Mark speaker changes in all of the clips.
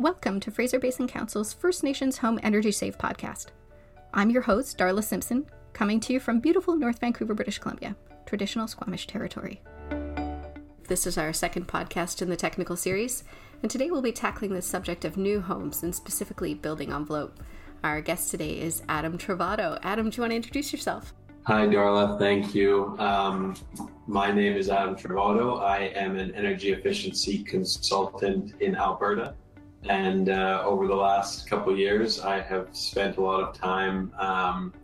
Speaker 1: Welcome to Fraser Basin Council's First Nations Home Energy Save podcast. I'm your host, Darla Simpson, coming to you from beautiful North Vancouver, British Columbia, traditional Squamish territory. This is our second podcast in the technical series, and today we'll be tackling the subject of new homes and specifically building envelope. Our guest today is Adam Travado. Adam, do you want to introduce yourself?
Speaker 2: Hi, Darla. Thank you. Um, my name is Adam Travado. I am an energy efficiency consultant in Alberta. And uh, over the last couple years, I have spent a lot of time um,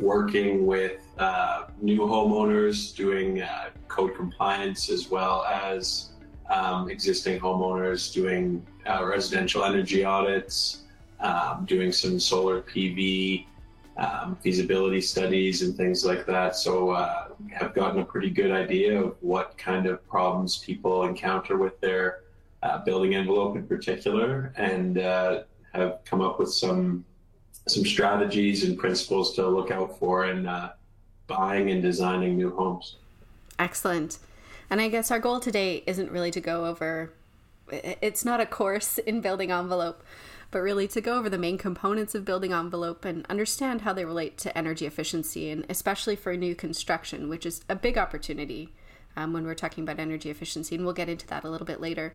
Speaker 2: working with uh, new homeowners, doing uh, code compliance, as well as um, existing homeowners doing uh, residential energy audits, um, doing some solar PV um, feasibility studies and things like that. So, uh, have gotten a pretty good idea of what kind of problems people encounter with their uh, building envelope in particular, and uh, have come up with some some strategies and principles to look out for in uh, buying and designing new homes.
Speaker 1: Excellent. And I guess our goal today isn't really to go over. It's not a course in building envelope, but really to go over the main components of building envelope and understand how they relate to energy efficiency, and especially for new construction, which is a big opportunity um, when we're talking about energy efficiency. And we'll get into that a little bit later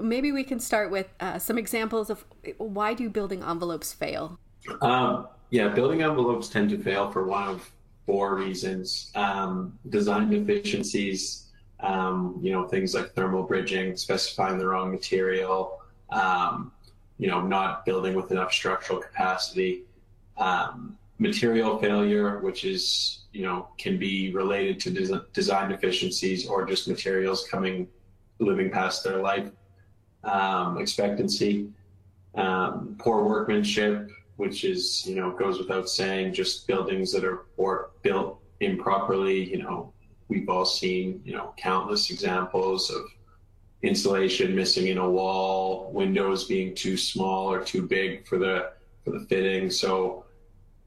Speaker 1: maybe we can start with uh, some examples of why do building envelopes fail?
Speaker 2: Um, yeah, building envelopes tend to fail for one of four reasons: um, design deficiencies, um, you know, things like thermal bridging, specifying the wrong material, um, you know, not building with enough structural capacity, um, material failure, which is you know can be related to des- design deficiencies or just materials coming living past their life um, expectancy, um, poor workmanship, which is you know goes without saying. Just buildings that are built improperly. You know, we've all seen you know countless examples of insulation missing in a wall, windows being too small or too big for the for the fitting. So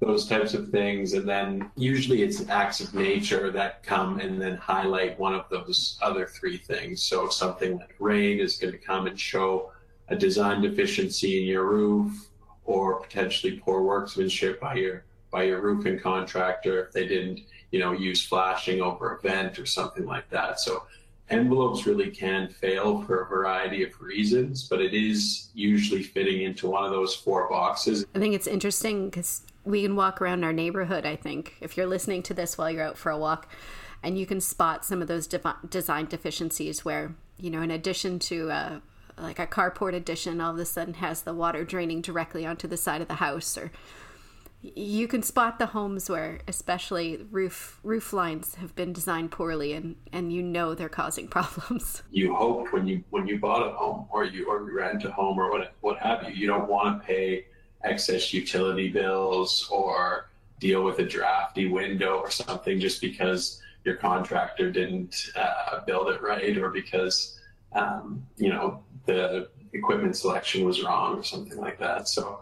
Speaker 2: those types of things. And then usually it's acts of nature that come and then highlight one of those other three things. So something like rain is going to come and show a design deficiency in your roof or potentially poor workmanship by your by your roofing contractor if they didn't, you know, use flashing over a vent or something like that. So envelopes really can fail for a variety of reasons, but it is usually fitting into one of those four boxes.
Speaker 1: I think it's interesting because we can walk around our neighborhood, I think, if you're listening to this while you're out for a walk, and you can spot some of those design deficiencies where, you know, in addition to uh, like a carport addition, all of a sudden has the water draining directly onto the side of the house, or you can spot the homes where especially roof roof lines have been designed poorly and and you know they're causing problems.
Speaker 2: You hoped when you when you bought a home or you or you rent a home or what what have you you don't want to pay excess utility bills or deal with a drafty window or something just because your contractor didn't uh, build it right or because um, you know the equipment selection was wrong or something like that. So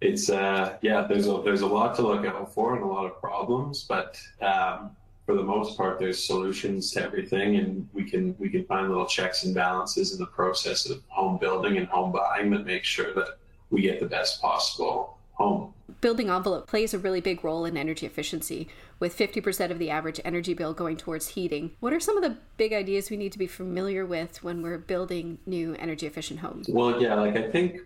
Speaker 2: it's uh, yeah there's a there's a lot to look out for and a lot of problems but um, for the most part there's solutions to everything and we can we can find little checks and balances in the process of home building and home buying that make sure that we get the best possible home.
Speaker 1: Building envelope plays a really big role in energy efficiency, with 50% of the average energy bill going towards heating. What are some of the big ideas we need to be familiar with when we're building new energy efficient homes?
Speaker 2: Well, yeah, like I think,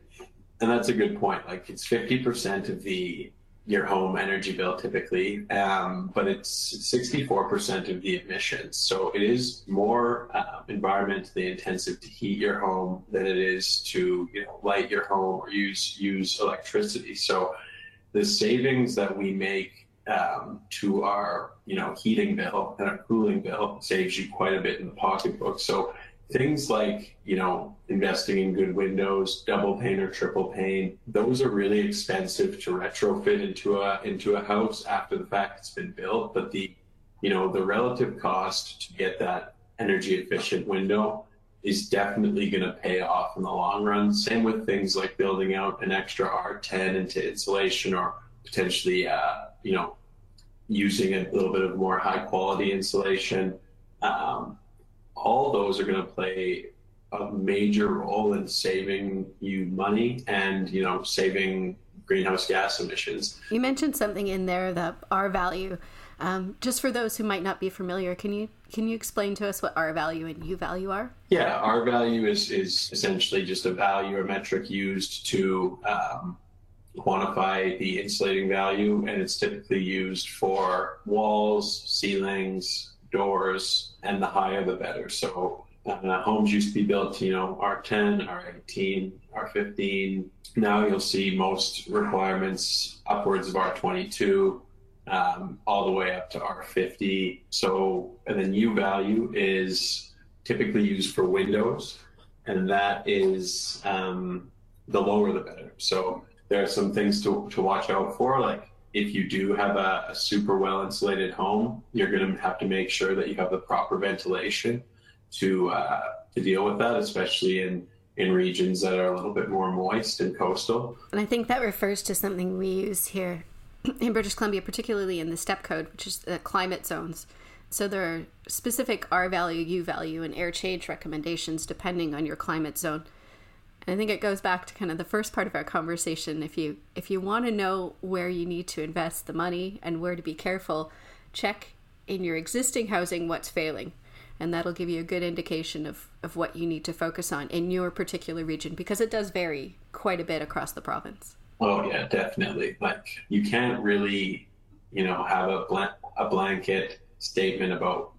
Speaker 2: and that's a good point. Like it's 50% of the your home energy bill typically, um, but it's 64% of the emissions. So it is more uh, environmentally intensive to heat your home than it is to you know, light your home or use use electricity. So the savings that we make um, to our you know heating bill and our cooling bill saves you quite a bit in the pocketbook. So things like you know investing in good windows double pane or triple pane those are really expensive to retrofit into a into a house after the fact it's been built. But the you know the relative cost to get that energy efficient window is definitely going to pay off in the long run. Same with things like building out an extra r10 into insulation or potentially uh, you know using a little bit of more high quality insulation. Um, all those are going to play a major role in saving you money and you know saving greenhouse gas emissions.
Speaker 1: You mentioned something in there that R value. Um, just for those who might not be familiar, can you can you explain to us what R value and U value are?
Speaker 2: Yeah, R value is is essentially just a value or metric used to um, quantify the insulating value, and it's typically used for walls, ceilings, doors, and the higher the better. So uh, homes used to be built, you know, R10, R18, R15. Now you'll see most requirements upwards of R22, um, all the way up to R50. So, and then U value is typically used for windows, and that is um, the lower the better. So there are some things to, to watch out for, like if you do have a, a super well insulated home, you're going to have to make sure that you have the proper ventilation to uh, to deal with that, especially in in regions that are a little bit more moist and coastal.
Speaker 1: And I think that refers to something we use here in British Columbia, particularly in the STEP code, which is the climate zones. So there are specific R value, U value, and air change recommendations depending on your climate zone. And I think it goes back to kind of the first part of our conversation. If you if you want to know where you need to invest the money and where to be careful, check in your existing housing what's failing and that'll give you a good indication of, of what you need to focus on in your particular region because it does vary quite a bit across the province.
Speaker 2: Oh yeah, definitely. Like you can't really, you know, have a blank, a blanket statement about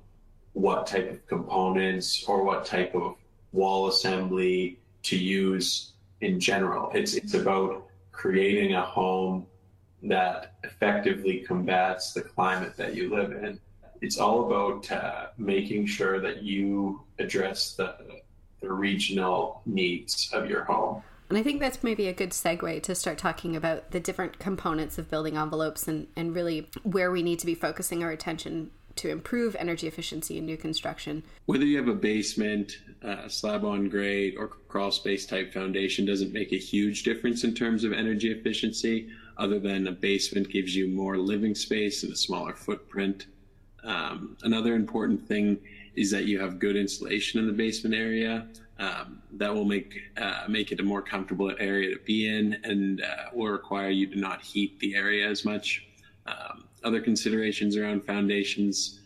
Speaker 2: what type of components or what type of wall assembly to use in general. It's it's about creating a home that effectively combats the climate that you live in it's all about uh, making sure that you address the, the regional needs of your home.
Speaker 1: And I think that's maybe a good segue to start talking about the different components of building envelopes and, and really where we need to be focusing our attention to improve energy efficiency in new construction.
Speaker 3: Whether you have a basement, uh, slab on grade, or crawl space type foundation doesn't make a huge difference in terms of energy efficiency, other than a basement gives you more living space and a smaller footprint. Um, another important thing is that you have good insulation in the basement area. Um, that will make uh, make it a more comfortable area to be in, and uh, will require you to not heat the area as much. Um, other considerations around foundations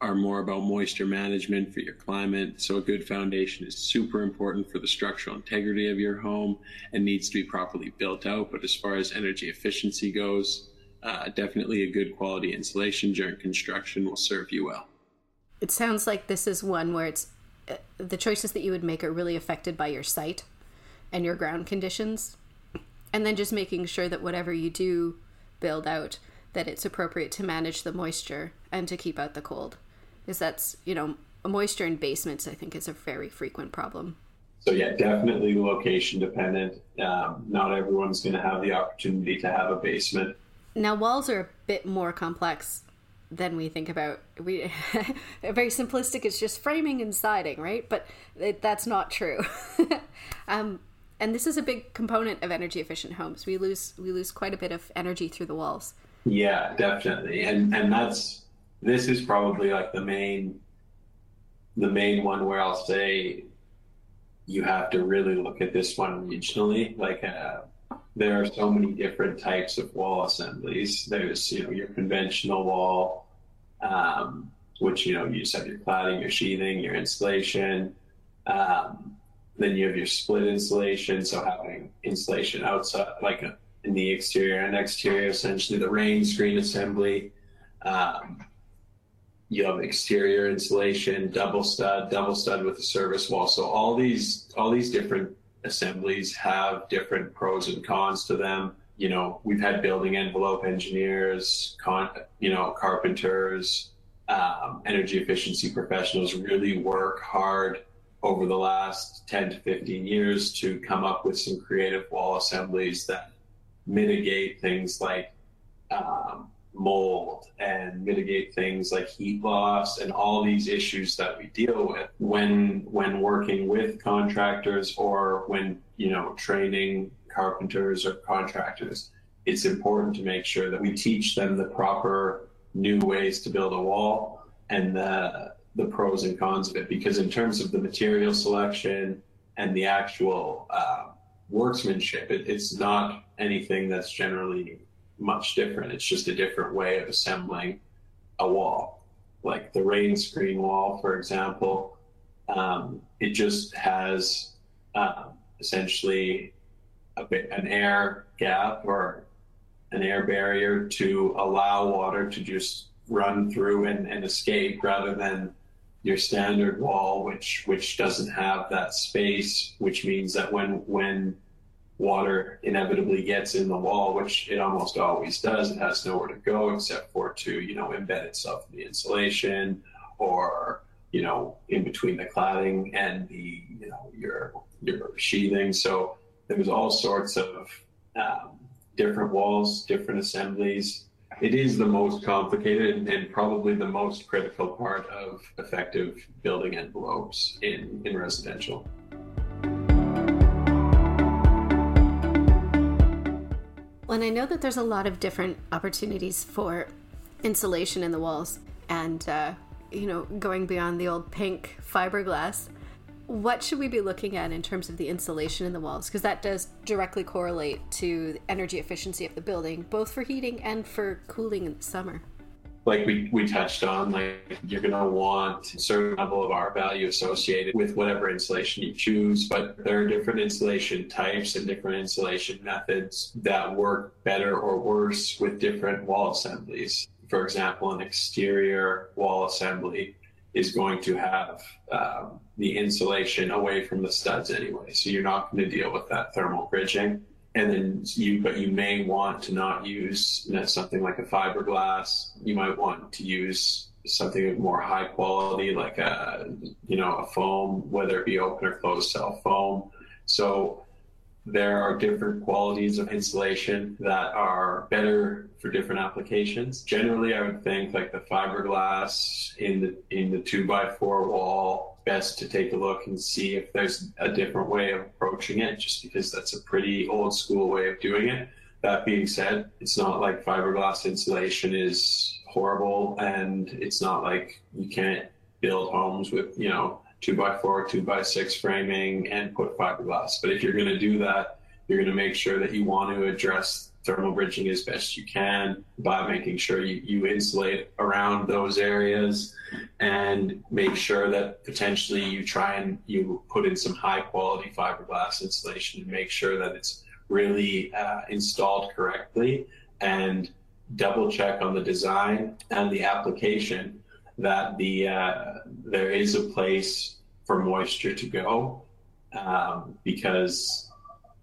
Speaker 3: are more about moisture management for your climate. So a good foundation is super important for the structural integrity of your home and needs to be properly built out. But as far as energy efficiency goes, uh, definitely a good quality insulation during construction will serve you well.
Speaker 1: It sounds like this is one where it's uh, the choices that you would make are really affected by your site and your ground conditions. And then just making sure that whatever you do build out, that it's appropriate to manage the moisture and to keep out the cold. Because that's, you know, moisture in basements, I think, is a very frequent problem.
Speaker 2: So, yeah, definitely location dependent. Um, not everyone's going to have the opportunity to have a basement
Speaker 1: now, walls are a bit more complex than we think about. We very simplistic. It's just framing and siding, right? But it, that's not true. um, and this is a big component of energy efficient homes. We lose we lose quite a bit of energy through the walls.
Speaker 2: Yeah, definitely. And and that's this is probably like the main the main one where I'll say you have to really look at this one regionally. Like uh, there are so many different types of wall assemblies. There's, you know, your conventional wall, um, which, you know, you just have your cladding, your sheathing, your insulation. Um, then you have your split insulation, so having insulation outside, like in the exterior and exterior, essentially the rain screen assembly. Um, you have exterior insulation, double stud, double stud with a service wall. So all these all these different assemblies have different pros and cons to them. You know, we've had building envelope engineers, con, you know, carpenters, um, energy efficiency professionals really work hard over the last 10 to 15 years to come up with some creative wall assemblies that mitigate things like um, mold and mitigate things like heat loss and all these issues that we deal with when when working with contractors or when you know training carpenters or contractors. It's important to make sure that we teach them the proper new ways to build a wall and the the pros and cons of it. Because in terms of the material selection and the actual uh, workmanship, it, it's not anything that's generally much different. It's just a different way of assembling a wall. Like the rain screen wall, for example, um, it just has uh, essentially bit, an air gap or an air barrier to allow water to just run through and, and escape rather than your standard wall, which which doesn't have that space, which means that when when water inevitably gets in the wall, which it almost always does, it has nowhere to go except for to you know embed itself in the insulation or you know in between the cladding and the you know your your sheathing. So there's all sorts of um, different walls, different assemblies it is the most complicated and, and, probably the most critical part of effective building envelopes in, in residential.
Speaker 1: And I know that there's a lot of different opportunities for insulation in the walls, and uh, you know, going beyond the old pink fiberglass what should we be looking at in terms of the insulation in the walls? Because that does directly correlate to the energy efficiency of the building, both for heating and for cooling in the summer.
Speaker 2: Like we, we touched on, like you're going to want a certain level of R value associated with whatever insulation you choose, but there are different insulation types and different insulation methods that work better or worse with different wall assemblies. For example, an exterior wall assembly is going to have um, the insulation away from the studs anyway. So you're not going to deal with that thermal bridging. And then you, but you may want to not use something like a fiberglass. You might want to use something of more high quality, like a, you know, a foam, whether it be open or closed cell foam. So there are different qualities of insulation that are better for different applications. Generally, I would think like the fiberglass in the in the two by four wall best to take a look and see if there's a different way of approaching it, just because that's a pretty old school way of doing it. That being said, it's not like fiberglass insulation is horrible, and it's not like you can't build homes with you know two by four, two by six framing and put fiberglass. But if you're going to do that, you're going to make sure that you want to address thermal bridging as best you can by making sure you, you insulate around those areas and make sure that potentially you try and you put in some high quality fiberglass insulation and make sure that it's really uh, installed correctly and double check on the design and the application that the uh, there is a place for moisture to go um, because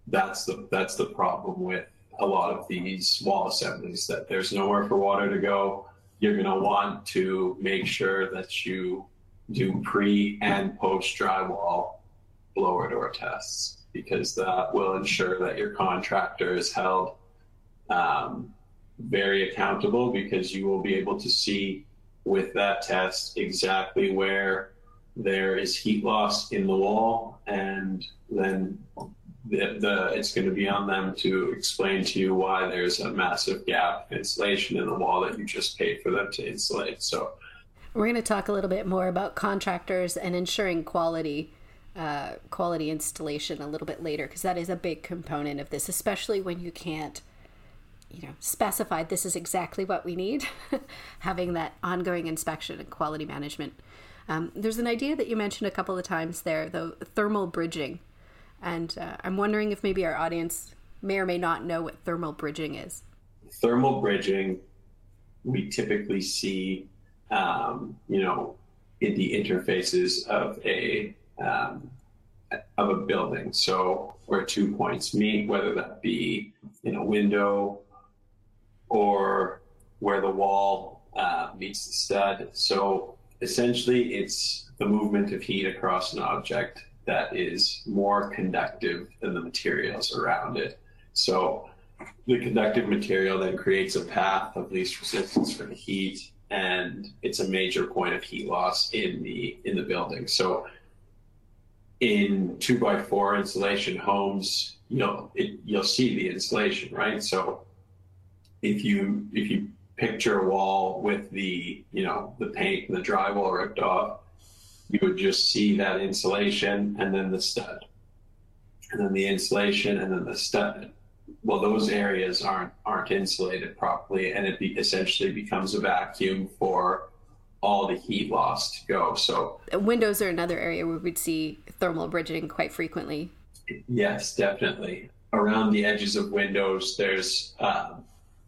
Speaker 2: that's the that's the problem with a lot of these wall assemblies that there's nowhere for water to go. You're going to want to make sure that you do pre and post drywall blower door tests because that will ensure that your contractor is held um, very accountable because you will be able to see with that test exactly where there is heat loss in the wall, and then the, the, it's going to be on them to explain to you why there's a massive gap of insulation in the wall that you just paid for them to insulate. So
Speaker 1: we're going to talk a little bit more about contractors and ensuring quality. Uh, quality installation a little bit later because that is a big component of this, especially when you can't you know specify this is exactly what we need having that ongoing inspection and quality management um, there's an idea that you mentioned a couple of times there the thermal bridging and uh, i'm wondering if maybe our audience may or may not know what thermal bridging is
Speaker 2: thermal bridging we typically see um, you know in the interfaces of a um, of a building so where two points meet whether that be in a window or where the wall uh, meets the stud. So essentially, it's the movement of heat across an object that is more conductive than the materials around it. So the conductive material then creates a path of least resistance for the heat, and it's a major point of heat loss in the in the building. So in two by four insulation homes, you know, it, you'll see the insulation, right? So if you if you picture a wall with the you know the paint and the drywall ripped off, you would just see that insulation and then the stud. and then the insulation, and then the stud. Well, those areas aren't aren't insulated properly, and it be, essentially becomes a vacuum for all the heat loss to go. So
Speaker 1: windows are another area where we'd see thermal bridging quite frequently.
Speaker 2: Yes, definitely. Around the edges of windows, there's um,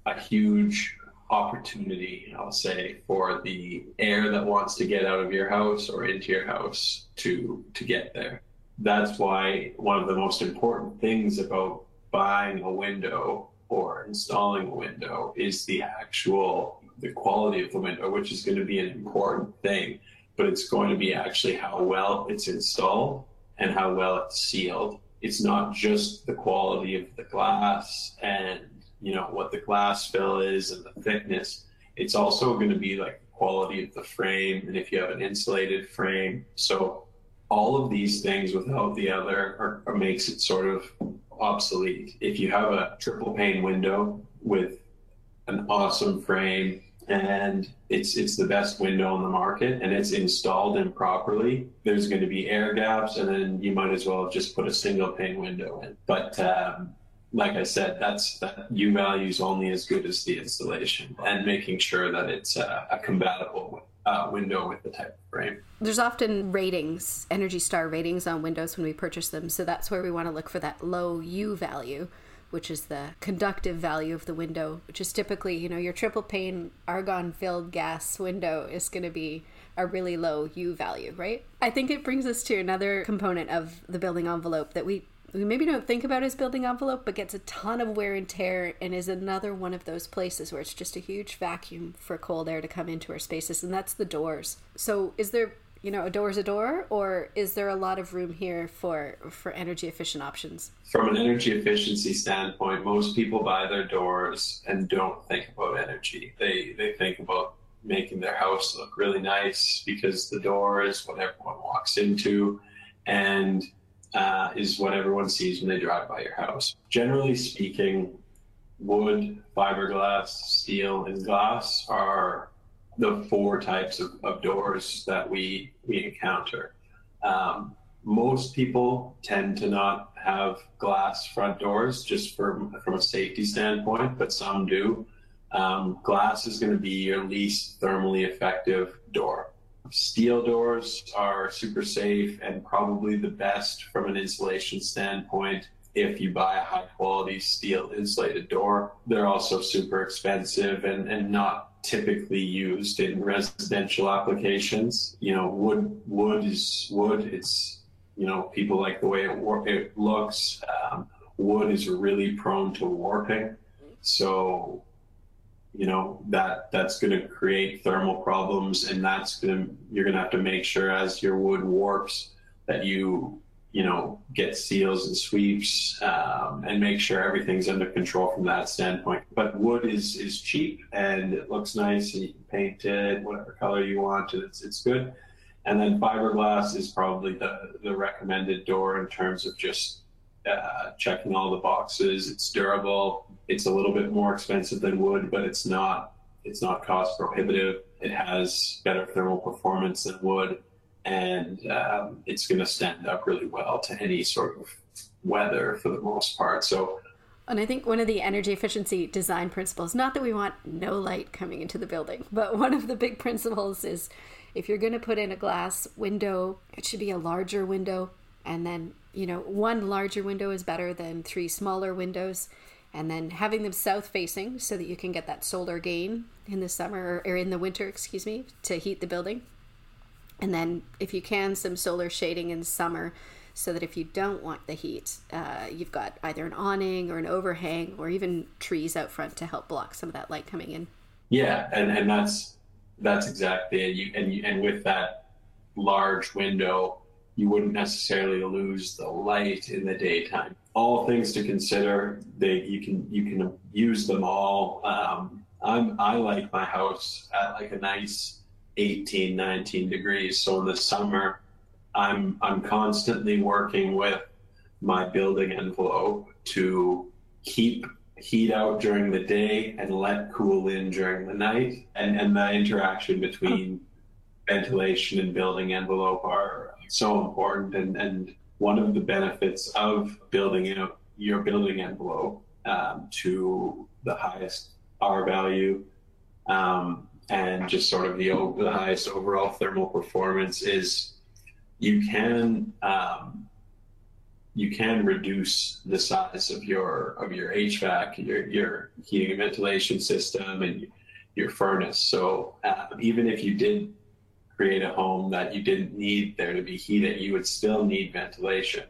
Speaker 2: a huge opportunity, I'll say, for the air that wants to get out of your house or into your house to to get there. That's why one of the most important things about buying a window or installing a window is the actual the quality of the window, which is going to be an important thing, but it's going to be actually how well it's installed and how well it's sealed. It's not just the quality of the glass and you know what the glass fill is and the thickness. It's also going to be like the quality of the frame and if you have an insulated frame. So all of these things without the other are, are makes it sort of obsolete. If you have a triple pane window with an awesome frame and it's it's the best window on the market and it's installed improperly there's going to be air gaps and then you might as well just put a single pane window in but um, like i said that's that u value is only as good as the installation and making sure that it's a, a compatible uh, window with the type of frame
Speaker 1: there's often ratings energy star ratings on windows when we purchase them so that's where we want to look for that low u value which is the conductive value of the window, which is typically, you know, your triple pane argon filled gas window is going to be a really low U value, right? I think it brings us to another component of the building envelope that we we maybe don't think about as building envelope, but gets a ton of wear and tear and is another one of those places where it's just a huge vacuum for cold air to come into our spaces, and that's the doors. So, is there you know, a door is a door, or is there a lot of room here for for energy efficient options?
Speaker 2: From an energy efficiency standpoint, most people buy their doors and don't think about energy. They they think about making their house look really nice because the door is what everyone walks into, and uh, is what everyone sees when they drive by your house. Generally speaking, wood, fiberglass, steel, and glass are the four types of, of doors that we we encounter. Um, most people tend to not have glass front doors just from from a safety standpoint, but some do. Um, glass is going to be your least thermally effective door. Steel doors are super safe and probably the best from an insulation standpoint if you buy a high quality steel insulated door. They're also super expensive and, and not typically used in residential applications. You know, wood wood is wood. It's you know people like the way it, it looks. Um, wood is really prone to warping, so you know that that's going to create thermal problems, and that's going to you're going to have to make sure as your wood warps that you you know, get seals and sweeps um, and make sure everything's under control from that standpoint. But wood is is cheap and it looks nice and you can paint it whatever color you want and it's it's good. And then fiberglass is probably the the recommended door in terms of just uh, checking all the boxes. It's durable. It's a little bit more expensive than wood, but it's not it's not cost prohibitive. It has better thermal performance than wood and um, it's going to stand up really well to any sort of weather for the most part. So,
Speaker 1: and I think one of the energy efficiency design principles, not that we want no light coming into the building, but one of the big principles is if you're going to put in a glass window, it should be a larger window. And then, you know, one larger window is better than three smaller windows. And then having them south facing so that you can get that solar gain in the summer or in the winter, excuse me, to heat the building. And then, if you can, some solar shading in summer so that if you don't want the heat, uh, you've got either an awning or an overhang or even trees out front to help block some of that light coming in.
Speaker 2: Yeah, and, and that's that's exactly it. You, and you, and with that large window, you wouldn't necessarily lose the light in the daytime. All things to consider. They you can you can use them all. Um, I'm I like my house at like a nice 18, 19 degrees. So in the summer, I'm I'm constantly working with my building envelope to keep heat out during the day and let cool in during the night. And and the interaction between ventilation and building envelope are so important and, and one of the benefits of building out your building envelope um, to the highest R value um, and just sort of the, the highest overall thermal performance is you can um, you can reduce the size of your of your HVAC, your your heating and ventilation system, and your furnace. So uh, even if you did create a home that you didn't need there to be heated, you would still need ventilation.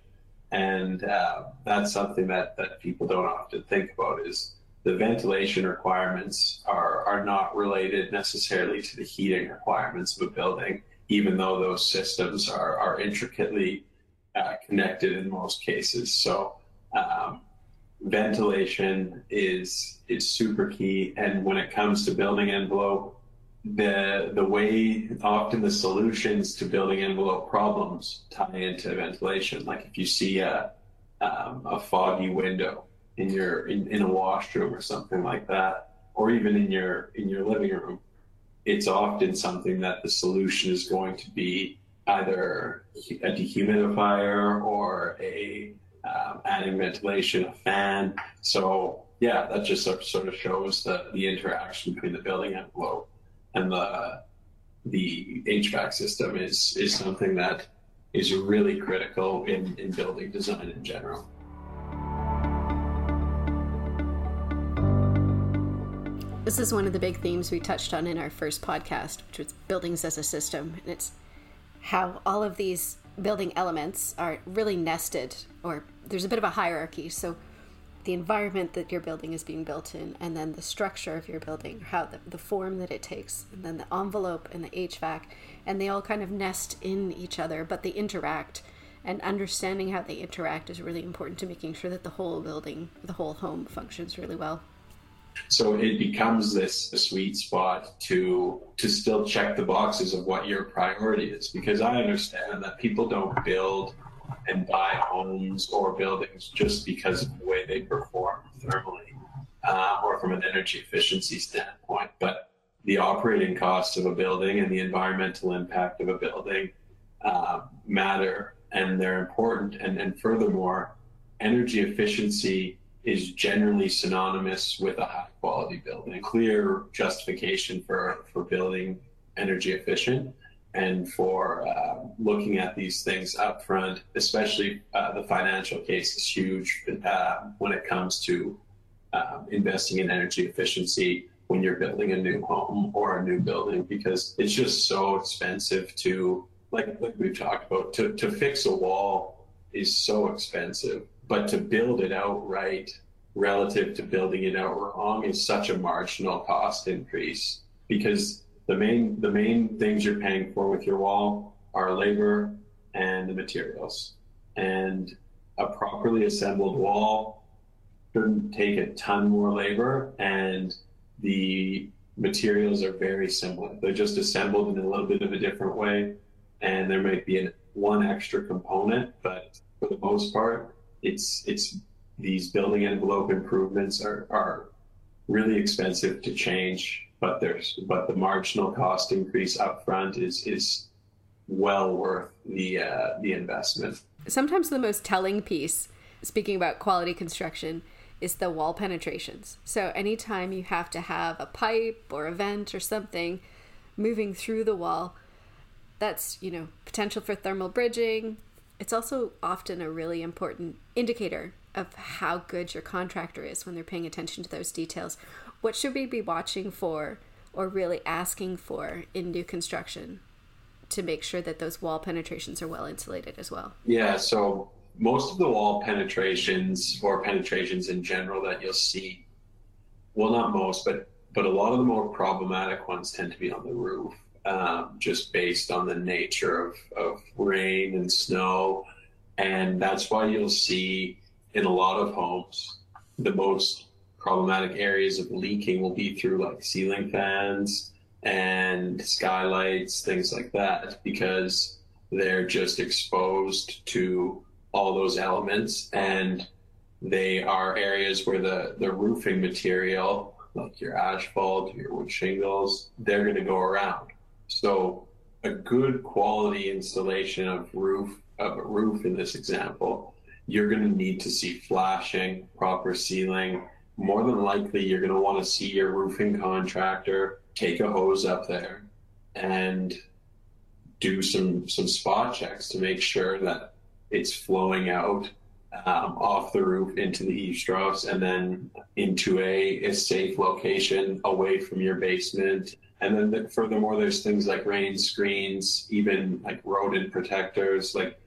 Speaker 2: And uh, that's something that, that people don't often think about is the ventilation requirements are, are not related necessarily to the heating requirements of a building, even though those systems are, are intricately uh, connected in most cases. So um, ventilation is is super key, and when it comes to building envelope, the the way often the solutions to building envelope problems tie into ventilation. Like if you see a um, a foggy window in your in, in a washroom or something like that, or even in your in your living room, it's often something that the solution is going to be either a dehumidifier or a um, adding ventilation, a fan. So yeah, that just sort of shows the, the interaction between the building envelope and the the HVAC system is is something that is really critical in, in building design in general.
Speaker 1: This is one of the big themes we touched on in our first podcast, which was buildings as a system. And it's how all of these building elements are really nested, or there's a bit of a hierarchy. So the environment that your building is being built in, and then the structure of your building, how the, the form that it takes, and then the envelope and the HVAC, and they all kind of nest in each other, but they interact. And understanding how they interact is really important to making sure that the whole building, the whole home functions really well.
Speaker 2: So it becomes this sweet spot to to still check the boxes of what your priority is because I understand that people don't build and buy homes or buildings just because of the way they perform thermally uh, or from an energy efficiency standpoint. But the operating costs of a building and the environmental impact of a building uh, matter and they're important. And, and furthermore, energy efficiency is generally synonymous with a high quality building, a clear justification for, for building energy efficient and for uh, looking at these things up front, especially uh, the financial case is huge uh, when it comes to um, investing in energy efficiency when you're building a new home or a new building because it's just so expensive to like, like we've talked about to, to fix a wall is so expensive but to build it outright relative to building it out wrong is such a marginal cost increase because the main the main things you're paying for with your wall are labor and the materials. And a properly assembled wall shouldn't take a ton more labor and the materials are very similar. They're just assembled in a little bit of a different way and there might be an, one extra component, but for the most part, it's it's these building envelope improvements are, are really expensive to change but there's but the marginal cost increase upfront is is well worth the uh, the investment.
Speaker 1: Sometimes the most telling piece, speaking about quality construction, is the wall penetrations. So anytime you have to have a pipe or a vent or something moving through the wall, that's you know potential for thermal bridging. It's also often a really important indicator of how good your contractor is when they're paying attention to those details what should we be watching for or really asking for in new construction to make sure that those wall penetrations are well insulated as well?
Speaker 2: Yeah, so most of the wall penetrations or penetrations in general that you'll see, well, not most, but but a lot of the more problematic ones tend to be on the roof, um, just based on the nature of, of rain and snow. And that's why you'll see in a lot of homes the most problematic areas of leaking will be through like ceiling fans and skylights, things like that, because they're just exposed to all those elements and they are areas where the, the roofing material, like your asphalt, your wood shingles, they're going to go around. So a good quality installation of roof of a roof in this example, you're going to need to see flashing, proper sealing. More than likely, you're going to want to see your roofing contractor take a hose up there and do some some spot checks to make sure that it's flowing out um, off the roof into the eaves troughs and then into a, a safe location away from your basement. And then the, furthermore, there's things like rain screens, even like rodent protectors. Like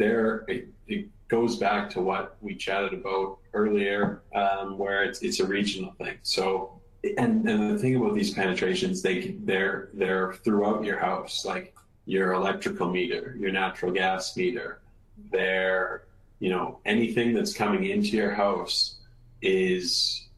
Speaker 2: it goes back to what we chatted about earlier, um, where it's it's a regional thing. So, and and the thing about these penetrations, they they're they're throughout your house, like your electrical meter, your natural gas meter. They're you know anything that's coming into your house is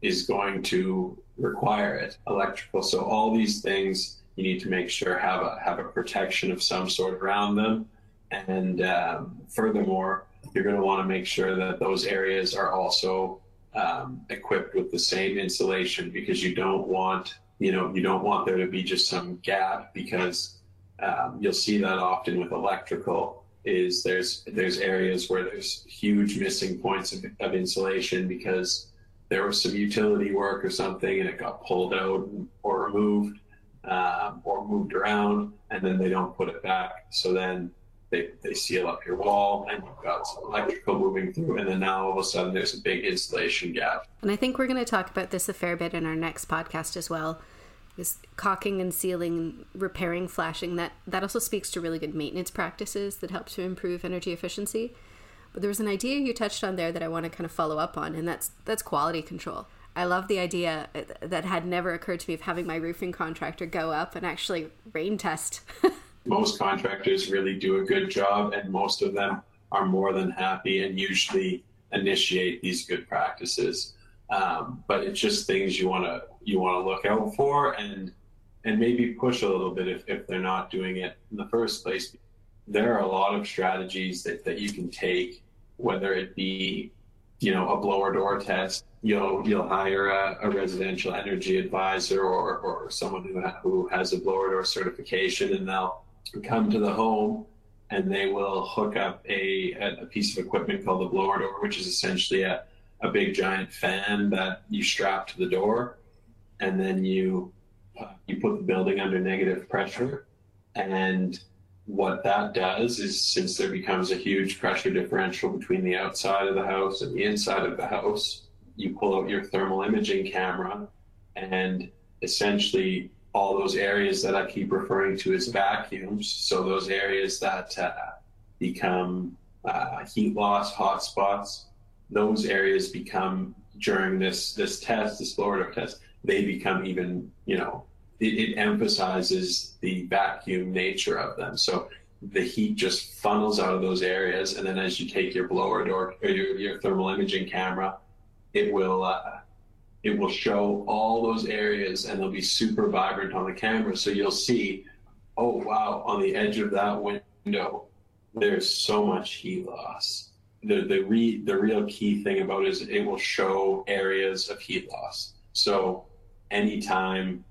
Speaker 2: is going to require it electrical so all these things you need to make sure have a have a protection of some sort around them and um, furthermore you're going to want to make sure that those areas are also um, equipped with the same insulation because you don't want you know you don't want there to be just some gap because um, you'll see that often with electrical is there's there's areas where there's huge missing points of, of insulation because there was some utility work or something and it got pulled out or removed um, or moved around and then they don't put it back. So then they, they seal up your wall and you've got some electrical moving through and then now all of a sudden there's a big insulation gap.
Speaker 1: And i think we're going to talk about this a fair bit in our next podcast as well is caulking and sealing repairing flashing. That that also speaks to really good maintenance practices that help to improve energy efficiency. But there was an idea you touched on there that i want to kind of follow up on and that's that's quality control. I love the idea uh, that had never occurred to me of having my roofing contractor go up and actually rain test
Speaker 2: most contractors really do a good job and most of them are more than happy and usually initiate these good practices um, but it's just things you want to you want to look out for and and maybe push a little bit if, if they're not doing it in the first place. There are a lot of strategies that, that you can take, whether it be, you know, a blower door test. You'll you'll hire a, a residential energy advisor or, or someone who who has a blower door certification, and they'll come to the home and they will hook up a, a piece of equipment called the blower door, which is essentially a, a big giant fan that you strap to the door and then you uh, you put the building under negative pressure. And what that does is since there becomes a huge pressure differential between the outside of the house and the inside of the house you pull out your thermal imaging camera and essentially all those areas that i keep referring to as vacuums so those areas that uh, become uh, heat loss hotspots those areas become during this this test this blower door test they become even, you know, it, it emphasizes the vacuum nature of them. So the heat just funnels out of those areas, and then as you take your blower door or your, your thermal imaging camera, it will uh, it will show all those areas, and they'll be super vibrant on the camera. So you'll see, oh wow, on the edge of that window, there's so much heat loss. The the re, the real key thing about it is it will show areas of heat loss. So anytime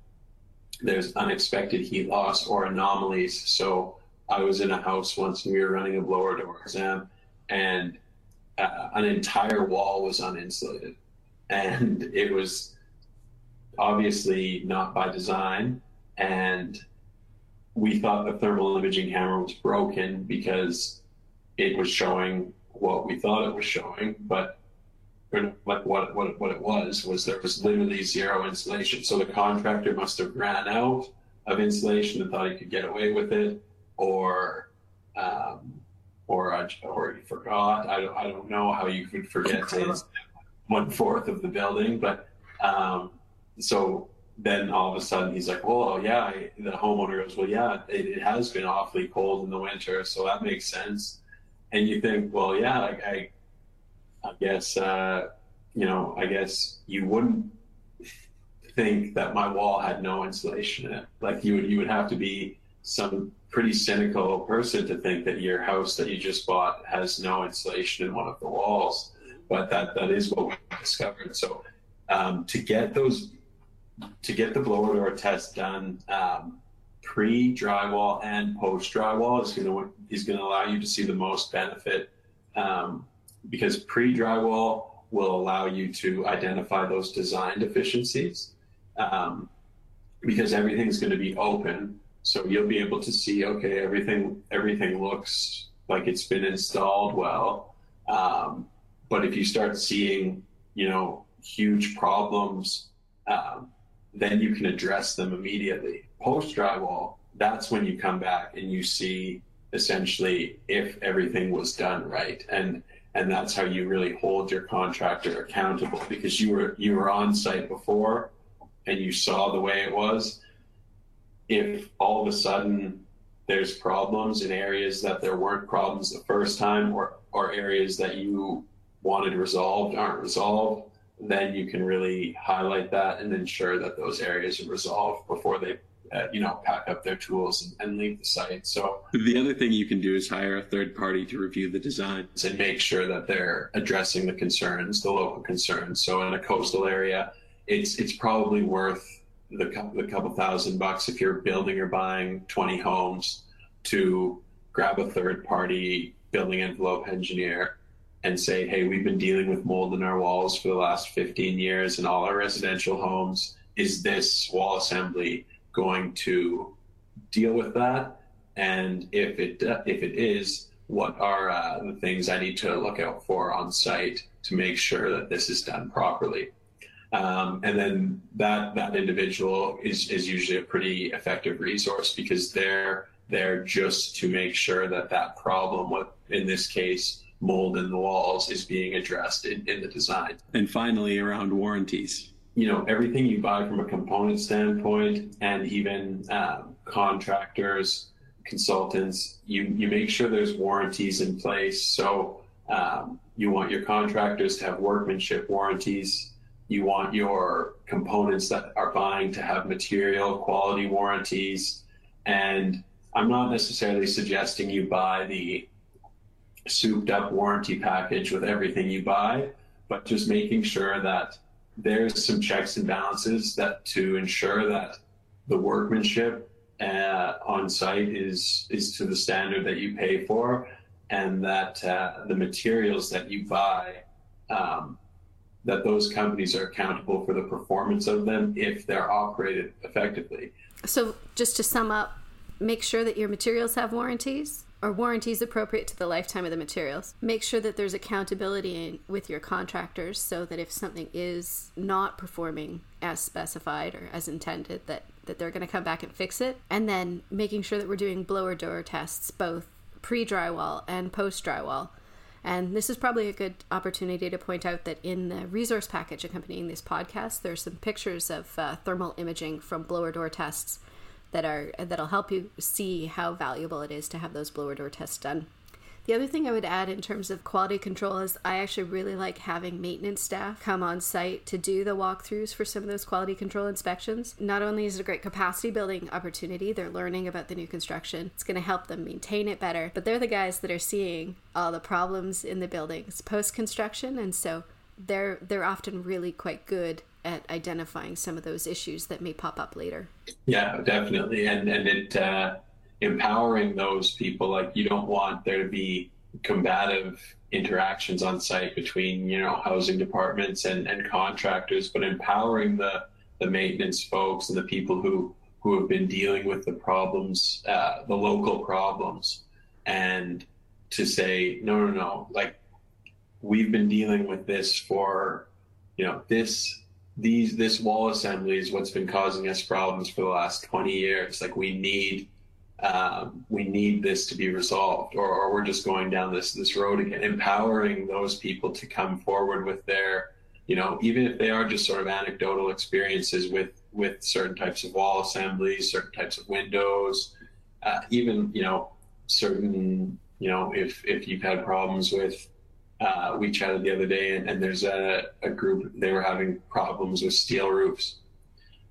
Speaker 2: there's unexpected heat loss or anomalies. So I was in a house once and we were running a blower door exam and uh, an entire wall was uninsulated. And it was obviously not by design. And we thought the thermal imaging camera was broken because it was showing what we thought it was showing, but like what, what, what it was, was there was literally zero insulation. So the contractor must have ran out of insulation and thought he could get away with it, or, um, or, I, or he forgot. I don't, I don't know how you could forget one fourth of the building, but, um, so then all of a sudden he's like, well, yeah, I, the homeowner goes, well, yeah, it, it, has been awfully cold in the winter, so that makes sense. And you think, well, yeah, like I, I guess, uh, you know, I guess you wouldn't think that my wall had no insulation in it. Like you would, you would have to be some pretty cynical person to think that your house that you just bought has no insulation in one of the walls. But that, that is what we discovered. So um, to get those, to get the blower door test done um, pre drywall and post drywall is going to is going to allow you to see the most benefit um, because pre drywall will allow you to identify those design deficiencies um, because everything's going to be open so you'll be able to see okay everything everything looks like it's been installed well um, but if you start seeing you know huge problems um, then you can address them immediately. Post drywall that's when you come back and you see essentially if everything was done right. And and that's how you really hold your contractor accountable because you were you were on site before and you saw the way it was. If all of a sudden there's problems in areas that there weren't problems the first time or or areas that you wanted resolved aren't resolved then you can really highlight that and ensure that those areas are resolved before they uh, you know, pack up their tools and, and, leave the site. So
Speaker 3: the other thing you can do is hire a third party to review the designs
Speaker 2: and make sure that they're addressing the concerns, the local concerns. So in a coastal area, it's it's probably worth the the couple thousand bucks if you're building or buying 20 homes to grab a third party building envelope engineer and say, hey, we've been dealing with mold in our walls for the last 15 years in all our residential homes. Is this wall assembly going to deal with that? And if it if it is, what are uh, the things I need to look out for on site to make sure that this is done properly? Um, and then that that individual is is usually a pretty effective resource because they're there just to make sure that that problem, what in this case mold in the walls, is being addressed in, in the design.
Speaker 3: And finally, around warranties.
Speaker 2: You know everything you buy from a component standpoint and even um, contractors consultants you you make sure there's warranties in place. So um, you want your contractors to have workmanship warranties. You want your components that are buying to have material quality warranties. And i'm not necessarily suggesting you buy the souped up warranty package with everything you buy but just making sure that there's some checks and balances that to ensure that the workmanship uh, on site is is to the standard that you pay for, and that uh, the materials that you buy, um, that those companies are accountable for the performance of them if they're operated effectively.
Speaker 1: So, just to sum up, make sure that your materials have warranties or warranties appropriate to the lifetime of the materials. Make sure that there's accountability with your contractors so that if something is not performing as specified or as intended that that they're going to come back and fix it. And then making sure that we're doing blower door tests both pre-drywall and post-drywall. And this is probably a good opportunity to point out that in the resource package accompanying this podcast, there's some pictures of uh, thermal imaging from blower door tests that are that'll help you see how valuable it is to have those blower door tests done. The other thing I would add in terms of quality control is I actually really like having maintenance staff come on site to do the walkthroughs for some of those quality control inspections. Not only is it a great capacity building opportunity, they're learning about the new construction, it's going to help them maintain it better, but they're the guys that are seeing all the problems in the buildings post construction, and so they're they're often really quite good at identifying some of those issues that may pop up later.
Speaker 2: Yeah, definitely, and and it uh, empowering those people. Like you don't want there to be combative interactions on site between you know housing departments and, and contractors, but empowering the the maintenance folks and the people who who have been dealing with the problems, uh, the local problems, and to say no, no, no, like we've been dealing with this for you know this these this wall assembly is what's been causing us problems for the last 20 years. Like we need um, we need this to be resolved or, or we're just going down this this road again empowering those people to come forward with their you know even if they are just sort of anecdotal experiences with with certain types of wall assemblies certain types of windows uh, even you know certain you know if if you've had problems with uh, we chatted the other day, and, and there's a, a, group they were having problems with steel roofs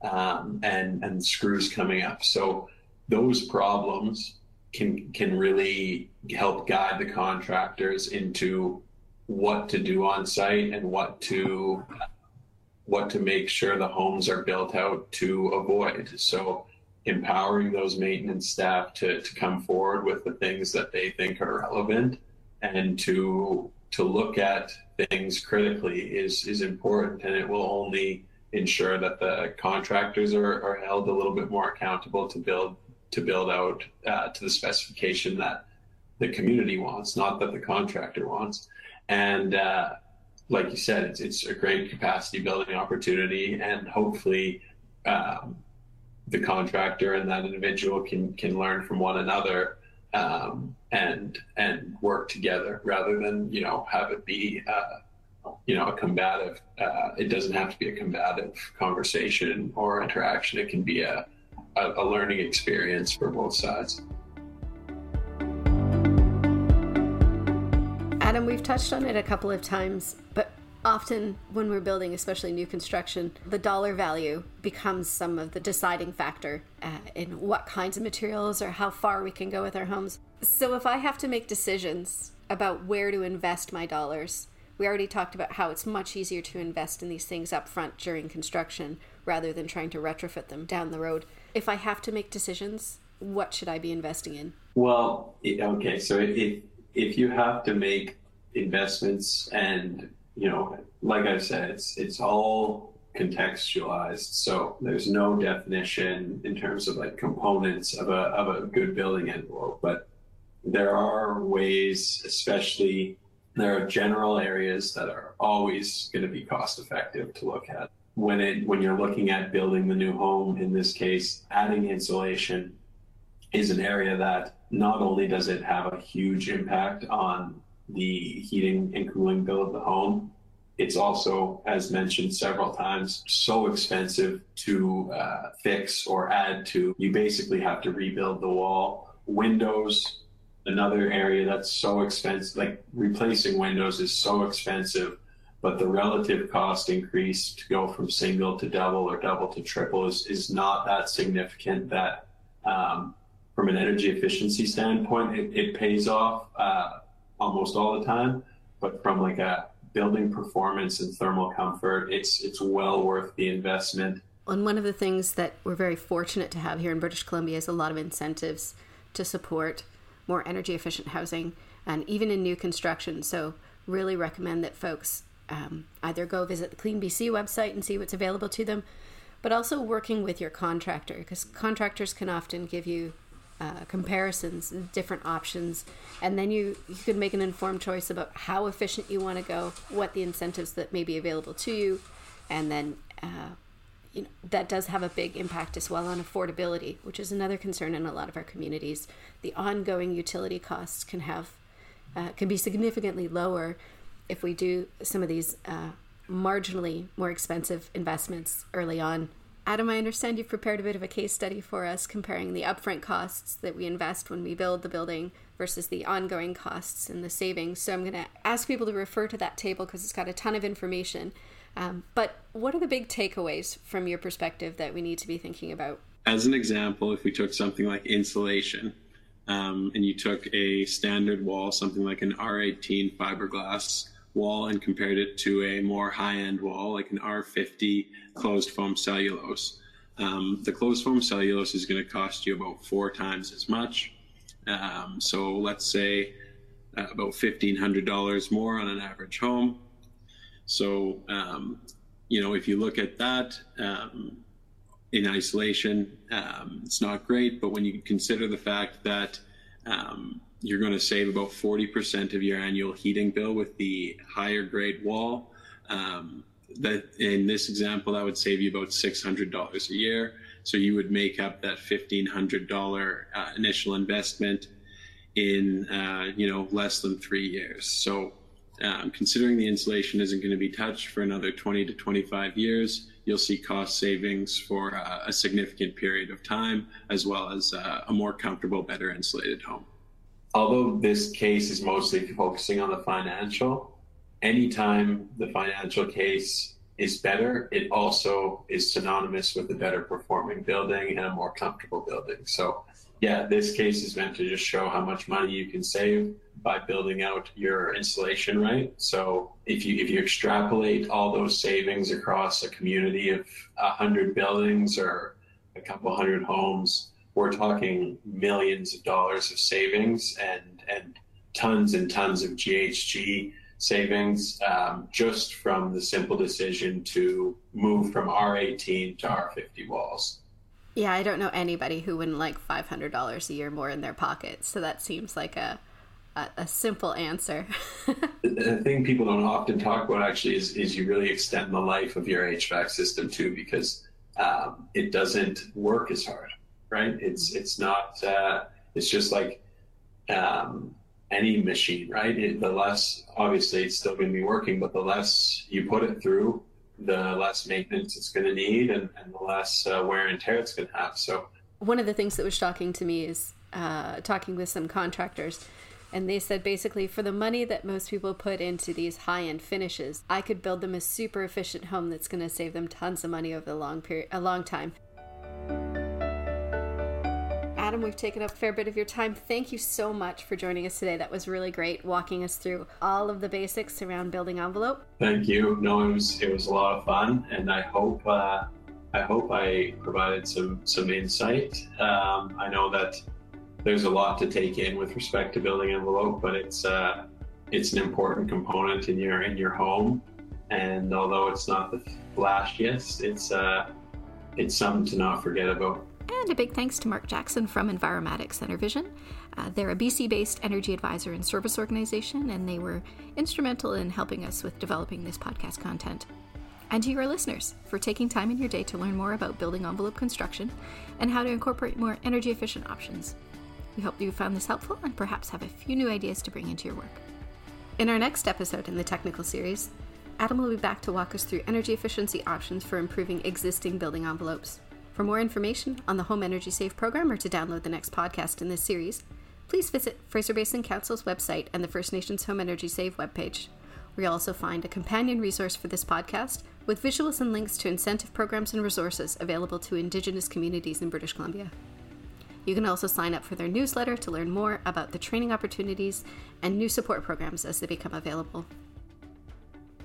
Speaker 2: um, and and screws coming up. So those problems can can really help guide the contractors into what to do on site and what to what to make sure the homes are built out to avoid. So empowering those maintenance staff to, to come forward with the things that they think are relevant and to to look at things critically is is important and it will only ensure that the contractors are, are held a little bit more accountable to build to build out uh, to the specification that the community wants, not that the contractor wants. And uh, like you said, it's it's a great capacity building opportunity, and hopefully, um, the contractor and that individual can can learn from one another um, and and work together rather than you know have it be uh, you know a combative. Uh, it doesn't have to be a combative conversation or interaction. It can be a a, a learning experience for both sides.
Speaker 1: Adam, we've touched on it a couple of times, but often when we're building, especially new construction, the dollar value becomes some of the deciding factor uh, in what kinds of materials or how far we can go with our homes. So if I have to make decisions about where to invest my dollars, we already talked about how it's much easier to invest in these things up front during construction rather than trying to retrofit them down the road. If I have to make decisions, what should I be investing in?
Speaker 2: Well, okay, so if if you have to make investments and you know, like I said, it's it's all contextualized. So there's no definition in terms of like components of a of a good building envelope, but there are ways, especially there are general areas that are always going to be cost effective to look at. When it when you're looking at building the new home, in this case, adding insulation is an area that not only does it have a huge impact on the heating and cooling bill of the home. It's also, as mentioned several times, so expensive to uh, fix or add to. You basically have to rebuild the wall. Windows, another area that's so expensive, like replacing windows is so expensive, but the relative cost increase to go from single to double or double to triple is, is not that significant that um, from an energy efficiency standpoint, it, it pays off. Uh, almost all the time, but from like a building performance and thermal comfort, it's it's well worth the investment.
Speaker 1: And one of the things that we're very fortunate to have here in British Columbia is a lot of incentives to support more energy efficient housing and even in new construction. So really recommend that folks um, either go visit the Clean BC website and see what's available to them, but also working with your contractor because contractors can often give you uh, comparisons, different options, and then you you can make an informed choice about how efficient you want to go, what the incentives that may be available to you, and then uh, you know that does have a big impact as well on affordability, which is another concern in a lot of our communities. The ongoing utility costs can have uh, can be significantly lower if we do some of these uh, marginally more expensive investments early on Adam, I understand you've prepared a bit of a case study for us comparing the upfront costs that we invest when we build the building versus the ongoing costs and the savings. So I'm going to ask people to refer to that table because it's got a ton of information. Um, but what are the big takeaways from your perspective that we need to be thinking about?
Speaker 3: As an example, if we took something like insulation um, and you took a standard wall, something like an R18 fiberglass wall and compared it to a more high-end wall like an R50 closed foam cellulose. Um, the closed foam cellulose is going to cost you about four times as much. Um, so let's say uh, about $1,500 more on an average home. So, um, you know, if you look at that um, in isolation, um, it's not great. But when you consider the fact that um, you're going to save about 40% of your annual heating bill with the higher grade wall. Um, that in this example, that would save you about $600 a year. So you would make up that $1,500 uh, initial investment in, uh, you know, less than three years. So um, considering the insulation isn't going to be touched for another 20 to 25 years, you'll see cost savings for uh, a significant period of time, as well as uh, a more comfortable, better insulated home
Speaker 2: although this case is mostly focusing on the financial, anytime the financial case is better, it also is synonymous with a better performing building and a more comfortable building. So, yeah, this case is meant to just show how much money you can save by building out your insulation right. So, if you if you extrapolate all those savings across a community of a hundred buildings or a couple hundred homes, we're talking millions of dollars of savings and and tons and tons of GHG savings um, just from the simple decision to move from R18 to R50 walls.
Speaker 1: Yeah, I don't know anybody who wouldn't like $500 a year more in their pocket. So that seems like a a, a simple answer.
Speaker 2: the thing people don't often talk about actually is, is you really extend the life of your HVAC system too because um, it doesn't work as hard, right? It's it's not. Uh, it's just like um, any machine, right? It, the less obviously it's still going to be working, but the less you put it through, the less maintenance it's going to need, and, and the less uh, wear and tear it's going to have. So
Speaker 1: one of the things that was shocking to me is uh, talking with some contractors and they said basically for the money that most people put into these high end finishes, I could build them a super efficient home that's going to save them tons of money over a long period, a long time. Adam, we've taken up a fair bit of your time. Thank you so much for joining us today. That was really great, walking us through all of the basics around building envelope.
Speaker 2: Thank you. No, it was it was a lot of fun, and I hope uh, I hope I provided some some insight. Um, I know that there's a lot to take in with respect to building envelope, but it's uh, it's an important component in your in your home. And although it's not the flashiest, it's uh, it's something to not forget about.
Speaker 1: And a big thanks to Mark Jackson from Enviromatics Enervision. Uh, they're a BC based energy advisor and service organization, and they were instrumental in helping us with developing this podcast content. And to your listeners for taking time in your day to learn more about building envelope construction and how to incorporate more energy efficient options. We hope you found this helpful and perhaps have a few new ideas to bring into your work. In our next episode in the technical series, Adam will be back to walk us through energy efficiency options for improving existing building envelopes. For more information on the Home Energy Save program or to download the next podcast in this series, please visit Fraser Basin Council's website and the First Nations Home Energy Save webpage. Where you'll also find a companion resource for this podcast with visuals and links to incentive programs and resources available to Indigenous communities in British Columbia. You can also sign up for their newsletter to learn more about the training opportunities and new support programs as they become available.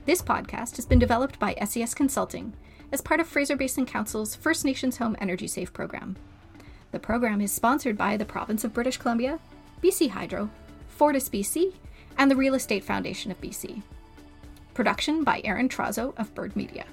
Speaker 1: This podcast has been developed by SES Consulting as part of Fraser Basin Council's First Nations Home Energy Save program. The program is sponsored by the Province of British Columbia, BC Hydro, Fortis BC, and the Real Estate Foundation of BC. Production by Aaron Trazo of Bird Media.